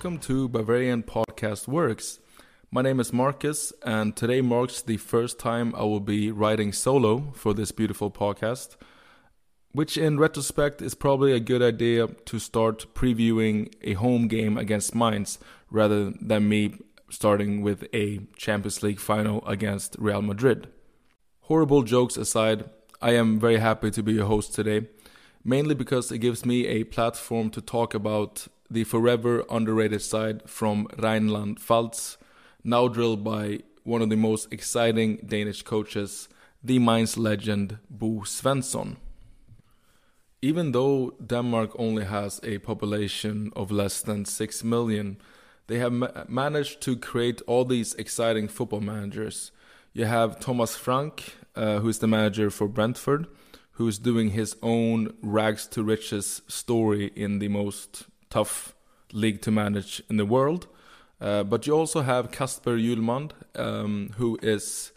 welcome to Bavarian Podcast Works. My name is Marcus, and today marks the first time I will be writing solo for this beautiful podcast, which in retrospect is probably a good idea to start previewing a home game against Mainz rather than me starting with a Champions League final against Real Madrid. Horrible jokes aside, I am very happy to be your host today, mainly because it gives me a platform to talk about the forever underrated side from Rhineland Pfalz, now drilled by one of the most exciting Danish coaches, the Mainz legend Bo Svensson. Even though Denmark only has a population of less than 6 million, they have ma- managed to create all these exciting football managers. You have Thomas Frank, uh, who is the manager for Brentford, who is doing his own rags to riches story in the most tough league to manage in the world. Uh, but you also have Kasper Hjulmand, um, who is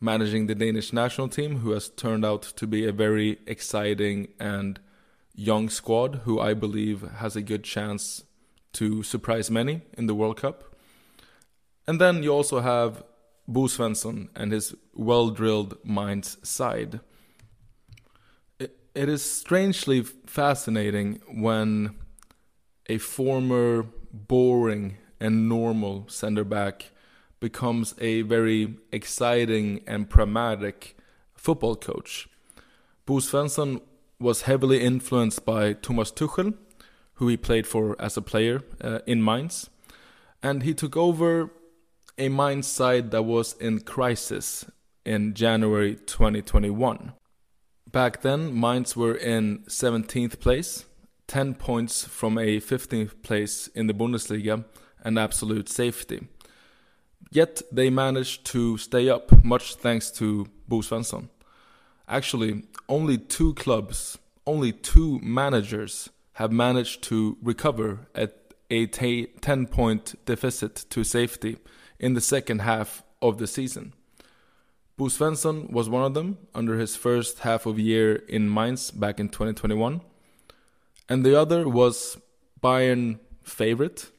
managing the Danish national team, who has turned out to be a very exciting and young squad, who I believe has a good chance to surprise many in the World Cup. And then you also have Bo Svensson and his well drilled Mainz side. It, it is strangely fascinating when a former boring and normal center back becomes a very exciting and pragmatic football coach. Bo Svensson was heavily influenced by Thomas Tuchel, who he played for as a player uh, in Mainz, and he took over a Mainz side that was in crisis in January 2021. Back then, Mainz were in 17th place 10 points from a 15th place in the Bundesliga and absolute safety. Yet they managed to stay up, much thanks to Bo Svensson. Actually, only two clubs, only two managers have managed to recover at a 10 point deficit to safety in the second half of the season. Bo Svensson was one of them under his first half of year in Mainz back in 2021 and the other was Bayern favorite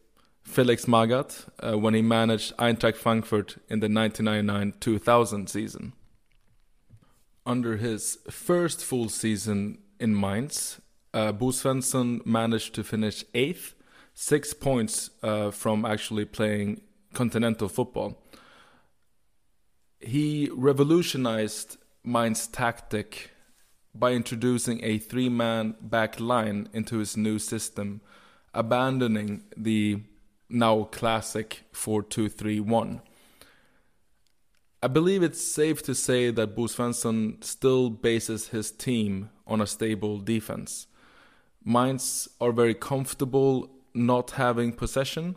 Felix Magath uh, when he managed Eintracht Frankfurt in the 1999-2000 season. Under his first full season in Mainz, uh, Bo Svensson managed to finish eighth, six points uh, from actually playing continental football. He revolutionized Mainz tactic by introducing a three man back line into his new system, abandoning the now classic 4 2 3 1. I believe it's safe to say that Bo Svensson still bases his team on a stable defense. Mainz are very comfortable not having possession,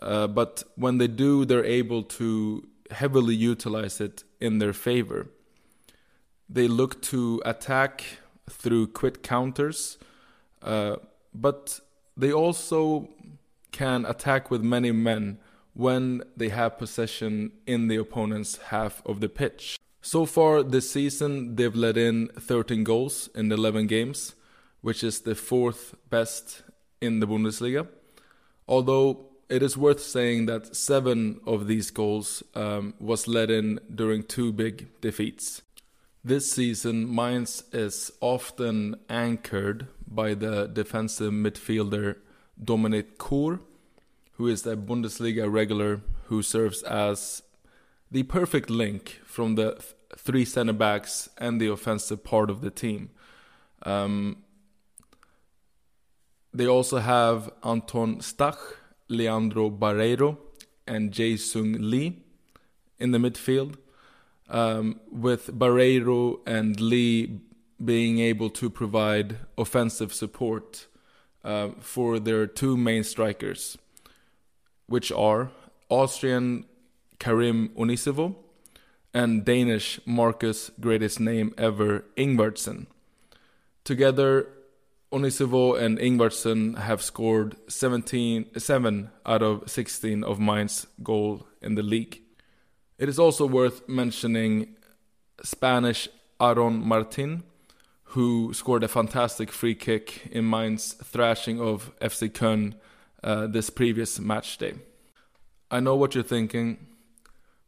uh, but when they do, they're able to heavily utilize it in their favor. They look to attack through quick counters, uh, but they also can attack with many men when they have possession in the opponent's half of the pitch. So far this season, they've let in 13 goals in 11 games, which is the fourth best in the Bundesliga. Although it is worth saying that seven of these goals um, was let in during two big defeats. This season, Mainz is often anchored by the defensive midfielder Dominik Kohr, who is a Bundesliga regular who serves as the perfect link from the th- three center backs and the offensive part of the team. Um, they also have Anton Stach, Leandro Barreiro, and Jae Sung Lee in the midfield um, with Barreiro and Lee being able to provide offensive support uh, for their two main strikers, which are Austrian Karim Onisiwo and Danish Marcus greatest name ever Ingvartsen. Together, Onisiwo and Ingvartsen have scored 17, 7 out of 16 of Mainz goal in the league. It is also worth mentioning Spanish Aaron Martin, who scored a fantastic free kick in Mainz thrashing of FC Köln uh, this previous match day. I know what you're thinking.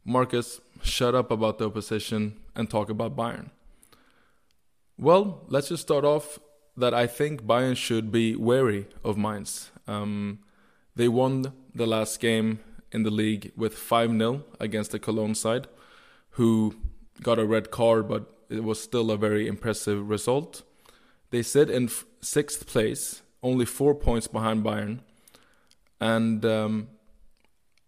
Marcus, shut up about the opposition and talk about Bayern. Well, let's just start off that I think Bayern should be wary of Mainz. Um, they won the last game in the league with 5 0 against the Cologne side, who got a red card, but it was still a very impressive result. They sit in f- sixth place, only four points behind Bayern. And um,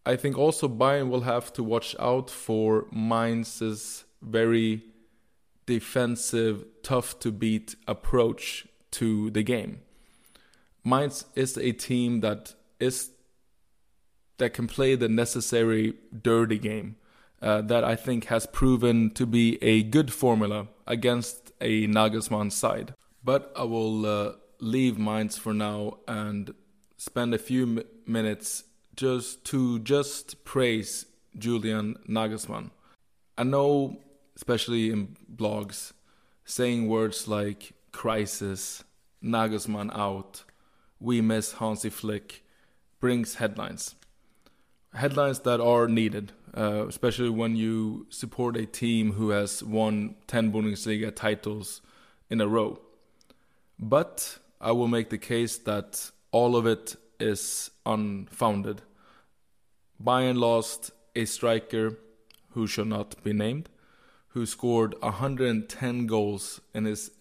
I think also Bayern will have to watch out for Mainz's very defensive, tough to beat approach to the game. Mainz is a team that is that can play the necessary dirty game uh, that I think has proven to be a good formula against a Nagelsmann side. But I will uh, leave Mainz for now and spend a few m- minutes just to just praise Julian Nagelsmann. I know, especially in blogs, saying words like crisis, Nagelsmann out, we miss Hansi Flick brings headlines. Headlines that are needed, uh, especially when you support a team who has won 10 Bundesliga titles in a row. But I will make the case that all of it is unfounded. Bayern lost a striker who shall not be named, who scored 110 goals in his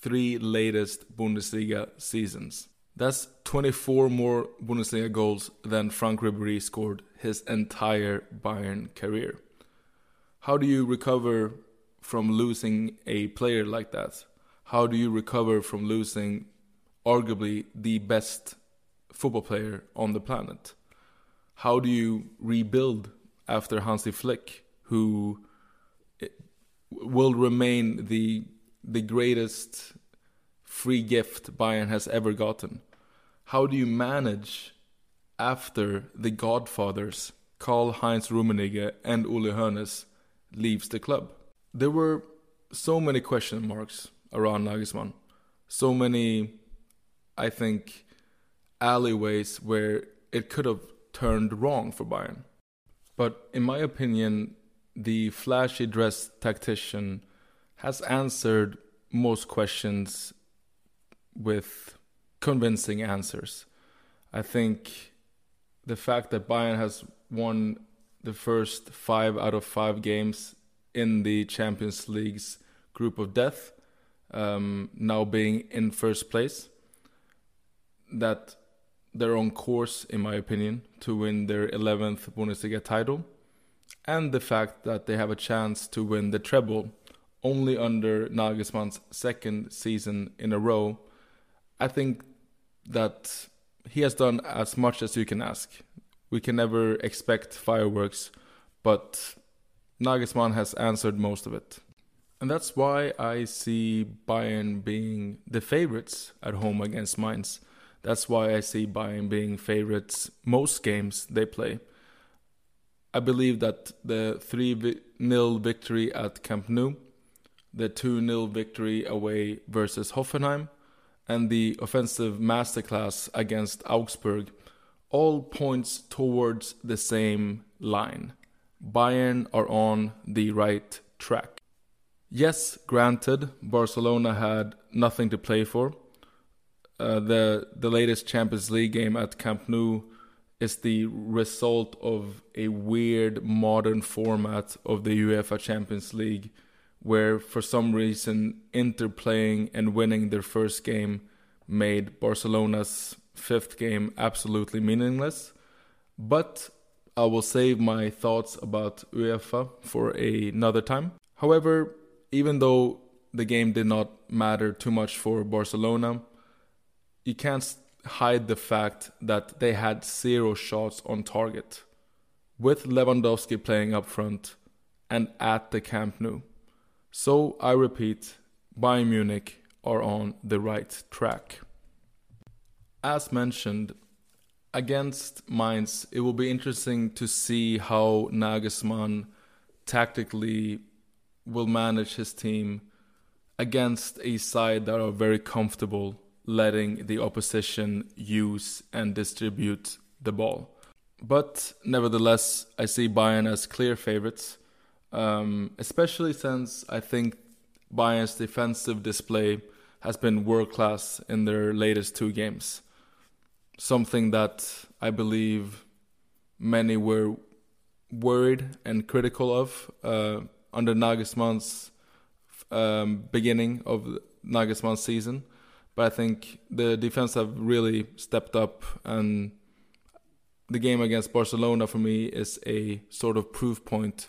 three latest Bundesliga seasons. That's 24 more Bundesliga goals than Franck Ribéry scored his entire Bayern career. How do you recover from losing a player like that? How do you recover from losing arguably the best football player on the planet? How do you rebuild after Hansi Flick, who eh, will remain the the greatest free gift Bayern has ever gotten? How do you manage after the godfathers Karl Heinz Rummenigge and Uli Hoeneß leaves the club? There were so many question marks around Nagelsmann. So many, I think, alleyways where it could have turned wrong for Bayern. But in my opinion, the flashy dressed tactician has answered most questions with convincing answers. I think the fact that Bayern has won the first five out of five games in the Champions League's group of death um, now being in first place, that they're on course, in my opinion, to win their 11th Bundesliga title, and the fact that they have a chance to win the treble only under Nagelsmann's second season in a row, I think that he has done as much as you can ask. We can never expect fireworks, but Nagelsmann has answered most of it. And that's why I see Bayern being the favorites at home against Mainz. That's why I see Bayern being favorites most games they play. I believe that the 3 0 victory at Camp Nou, the 2 0 victory away versus Hoffenheim, and the offensive masterclass against Augsburg all points towards the same line. Bayern are on the right track. Yes, granted, Barcelona had nothing to play for. Uh, the the latest Champions League game at Camp Nou is the result of a weird modern format of the UEFA Champions League, where for some reason Inter playing and winning their first game made Barcelona's fifth game absolutely meaningless. But I will save my thoughts about UEFA for another time. However, even though the game did not matter too much for Barcelona, you can't hide the fact that they had zero shots on target, with Lewandowski playing up front and at the Camp Nou. So I repeat, Bayern Munich are on the right track. As mentioned, against Mainz, it will be interesting to see how Nagelsmann tactically will manage his team against a side that are very comfortable letting the opposition use and distribute the ball. But nevertheless, I see Bayern as clear favorites, um, especially since I think Bayern's defensive display has been world class in their latest two games. Something that I believe many were worried and critical of uh, under Nagelsmann's um, beginning of Nagelsmann's season. But I think the defense have really stepped up, and the game against Barcelona for me is a sort of proof point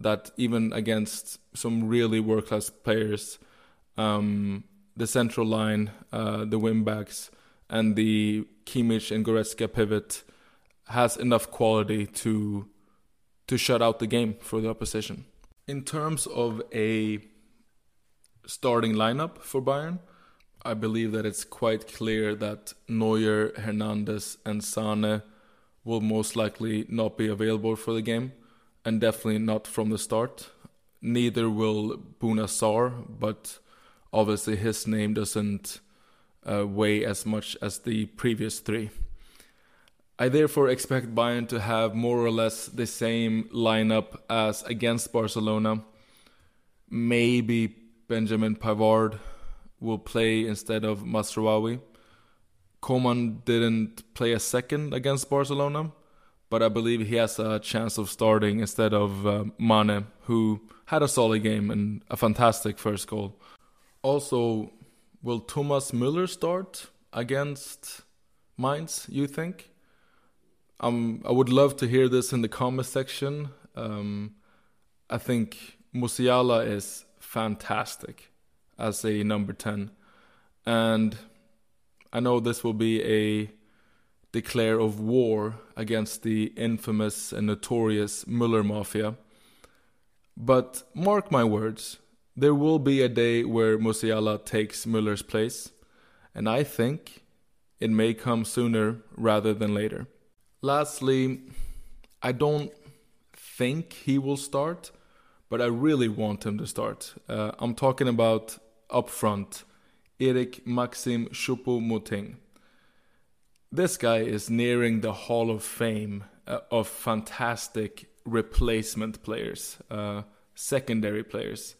that even against some really world class players, um, the central line, uh, the wingbacks, and the Kimmich and Goretzka pivot has enough quality to to shut out the game for the opposition. In terms of a starting lineup for Bayern, I believe that it's quite clear that Neuer, Hernandez, and Sane will most likely not be available for the game, and definitely not from the start. Neither will Bouna Sarr, but obviously his name doesn't uh, weigh as much as the previous three. I therefore expect Bayern to have more or less the same lineup as against Barcelona. Maybe Benjamin Pavard will play instead of Mazraoui. Coman didn't play a second against Barcelona, but I believe he has a chance of starting instead of uh, Mane, who had a solid game and a fantastic first goal. Also, will Thomas Müller start against Mainz, you think? Um, I would love to hear this in the comment section. Um, I think Musiala is fantastic as a number 10. And I know this will be a declare of war against the infamous and notorious Muller Mafia. But mark my words, there will be a day where Musiala takes Muller's place, and I think it may come sooner rather than later. Lastly, I don't think he will start, but I really want him to start. Uh, I'm talking about up front, Eric Maxim Choupo-Moting. This guy is nearing the Hall of Fame uh, of fantastic replacement players, uh, secondary players.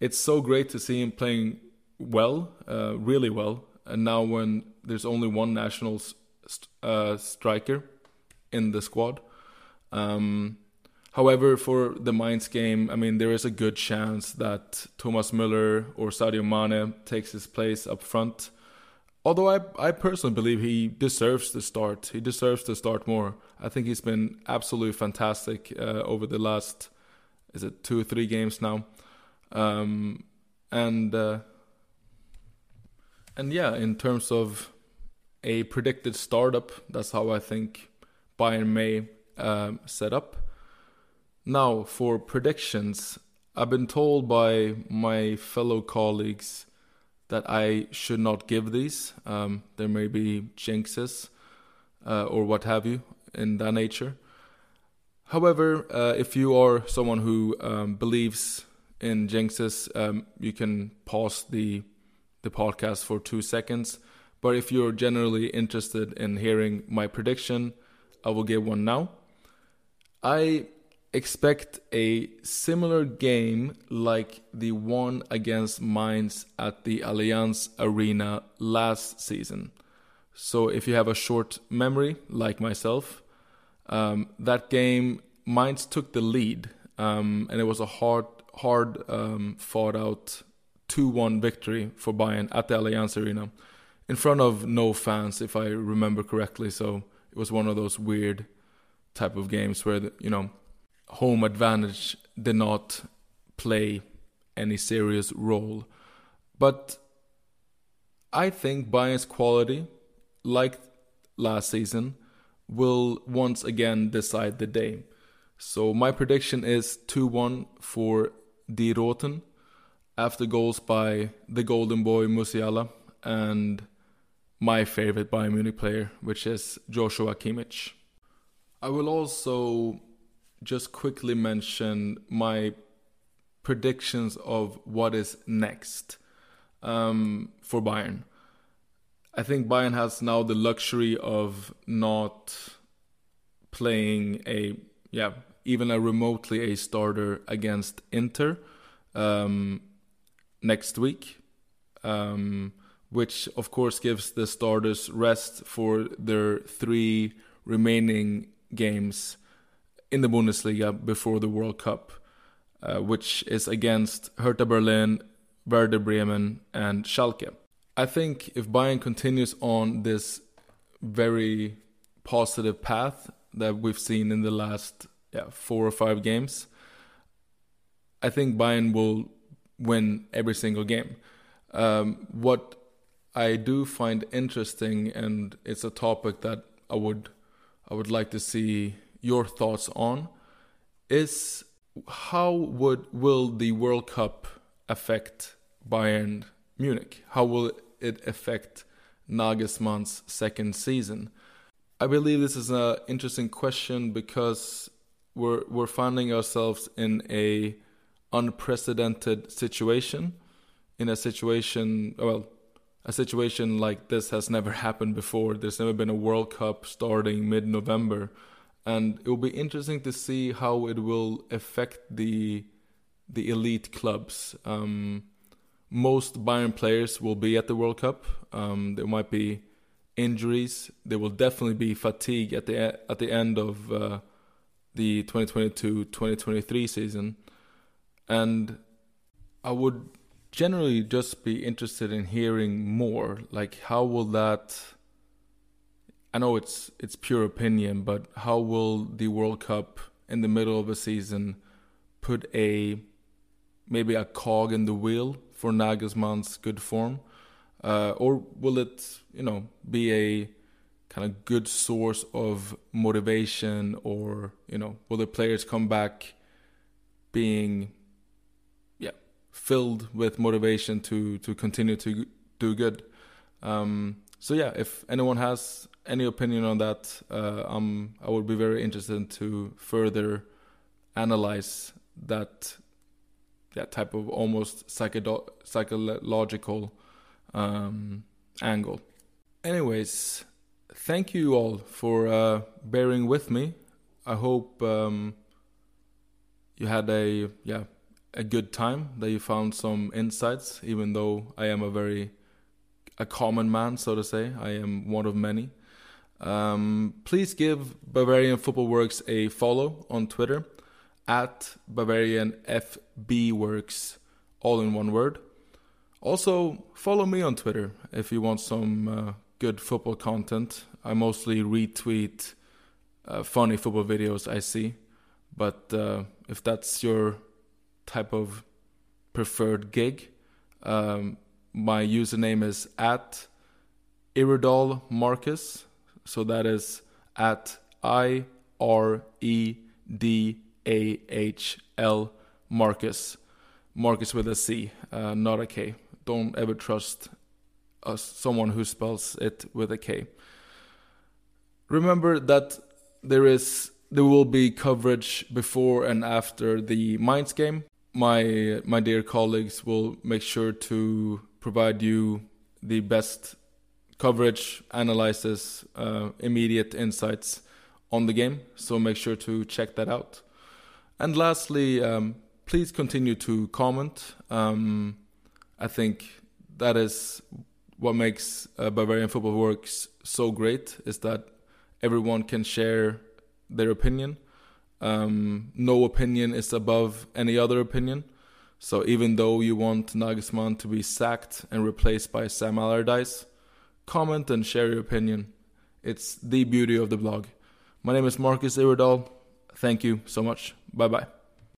It's so great to see him playing well, uh, really well. And now when there's only one national st- uh, striker in the squad. Um, however, for the Mainz game, I mean, there is a good chance that Thomas Müller or Sadio Mane takes his place up front. Although I, I personally believe he deserves to start. He deserves to start more. I think he's been absolutely fantastic uh, over the last, is it two or three games now? Um, and uh, and yeah, in terms of a predicted startup, that's how I think Bayern may um, set up. Now, for predictions, I've been told by my fellow colleagues that I should not give these. Um, there may be jinxes uh, or what have you in that nature. However, uh, if you are someone who um, believes in jinxes, um, you can pause the the podcast for two seconds. But if you're generally interested in hearing my prediction, I will give one now. I expect a similar game like the one against Mainz at the Allianz Arena last season. So, if you have a short memory, like myself, um, that game Mainz took the lead, um, and it was a hard, hard um, fought out 2-1 victory for Bayern at the Allianz Arena, in front of no fans, if I remember correctly. So it was one of those weird type of games where the, you know home advantage did not play any serious role. But I think Bayern's quality, like last season, will once again decide the day. So my prediction is 2-1 for Die Roten after goals by the golden boy Musiala and my favorite Bayern Munich player, which is Joshua Kimmich. I will also just quickly mention my predictions of what is next um, for Bayern. I think Bayern has now the luxury of not playing a yeah even a remotely a starter against Inter um, next week, um, which of course gives the starters rest for their three remaining games in the Bundesliga before the World Cup, uh, which is against Hertha Berlin, Werder Bremen, and Schalke. I think if Bayern continues on this very positive path that we've seen in the last yeah, four or five games, I think Bayern will win every single game. Um, what I do find interesting, and it's a topic that I would I would like to see your thoughts on, is how would will the World Cup affect Bayern Munich? How will it affect Nagelsmann's second season? I believe this is an interesting question because we're we're finding ourselves in a unprecedented situation, in a situation well, a situation like this has never happened before. There's never been a World Cup starting mid-November, and it will be interesting to see how it will affect the the elite clubs. Um, most Bayern players will be at the World Cup. Um, there might be injuries. There will definitely be fatigue at the at the end of uh, the 2022-2023 season, and I would generally just be interested in hearing more. Like, how will that? I know it's it's pure opinion, but how will the World Cup in the middle of a season put a maybe a cog in the wheel for Nagelsmann's good form? Uh, or will it, you know, be a kind of good source of motivation, or you know, will the players come back being, yeah, filled with motivation to to continue to do good? Um, so yeah, if anyone has any opinion on that, uh, um, I would be very interested to further analyze that that type of almost psycholo- psychological um, angle. Anyways, thank you all for uh, bearing with me. I hope um, you had a yeah a good time that you found some insights. Even though I am a very a common man, so to say, I am one of many. Um, please give Bavarian Football Works a follow on Twitter at Bavarian FB Works, all in one word. Also, follow me on Twitter if you want some uh, good football content. I mostly retweet uh, funny football videos I see, but uh, if that's your type of preferred gig, um, my username is at Iredahl Marcus. So that is at I R E D A H L Marcus. Marcus with a C, uh, not a K. Don't ever trust uh, someone who spells it with a K. Remember that there is there will be coverage before and after the Mainz game. My my dear colleagues will make sure to provide you the best coverage, analysis, uh, immediate insights on the game. So make sure to check that out. And lastly, um, please continue to comment. Um, I think that is what makes uh, Bavarian Football Works so great is that everyone can share their opinion. Um, no opinion is above any other opinion. So even though you want Nagelsmann to be sacked and replaced by Sam Allardyce, comment and share your opinion. It's the beauty of the blog. My name is Marcus Iredahl. Thank you so much. Bye bye.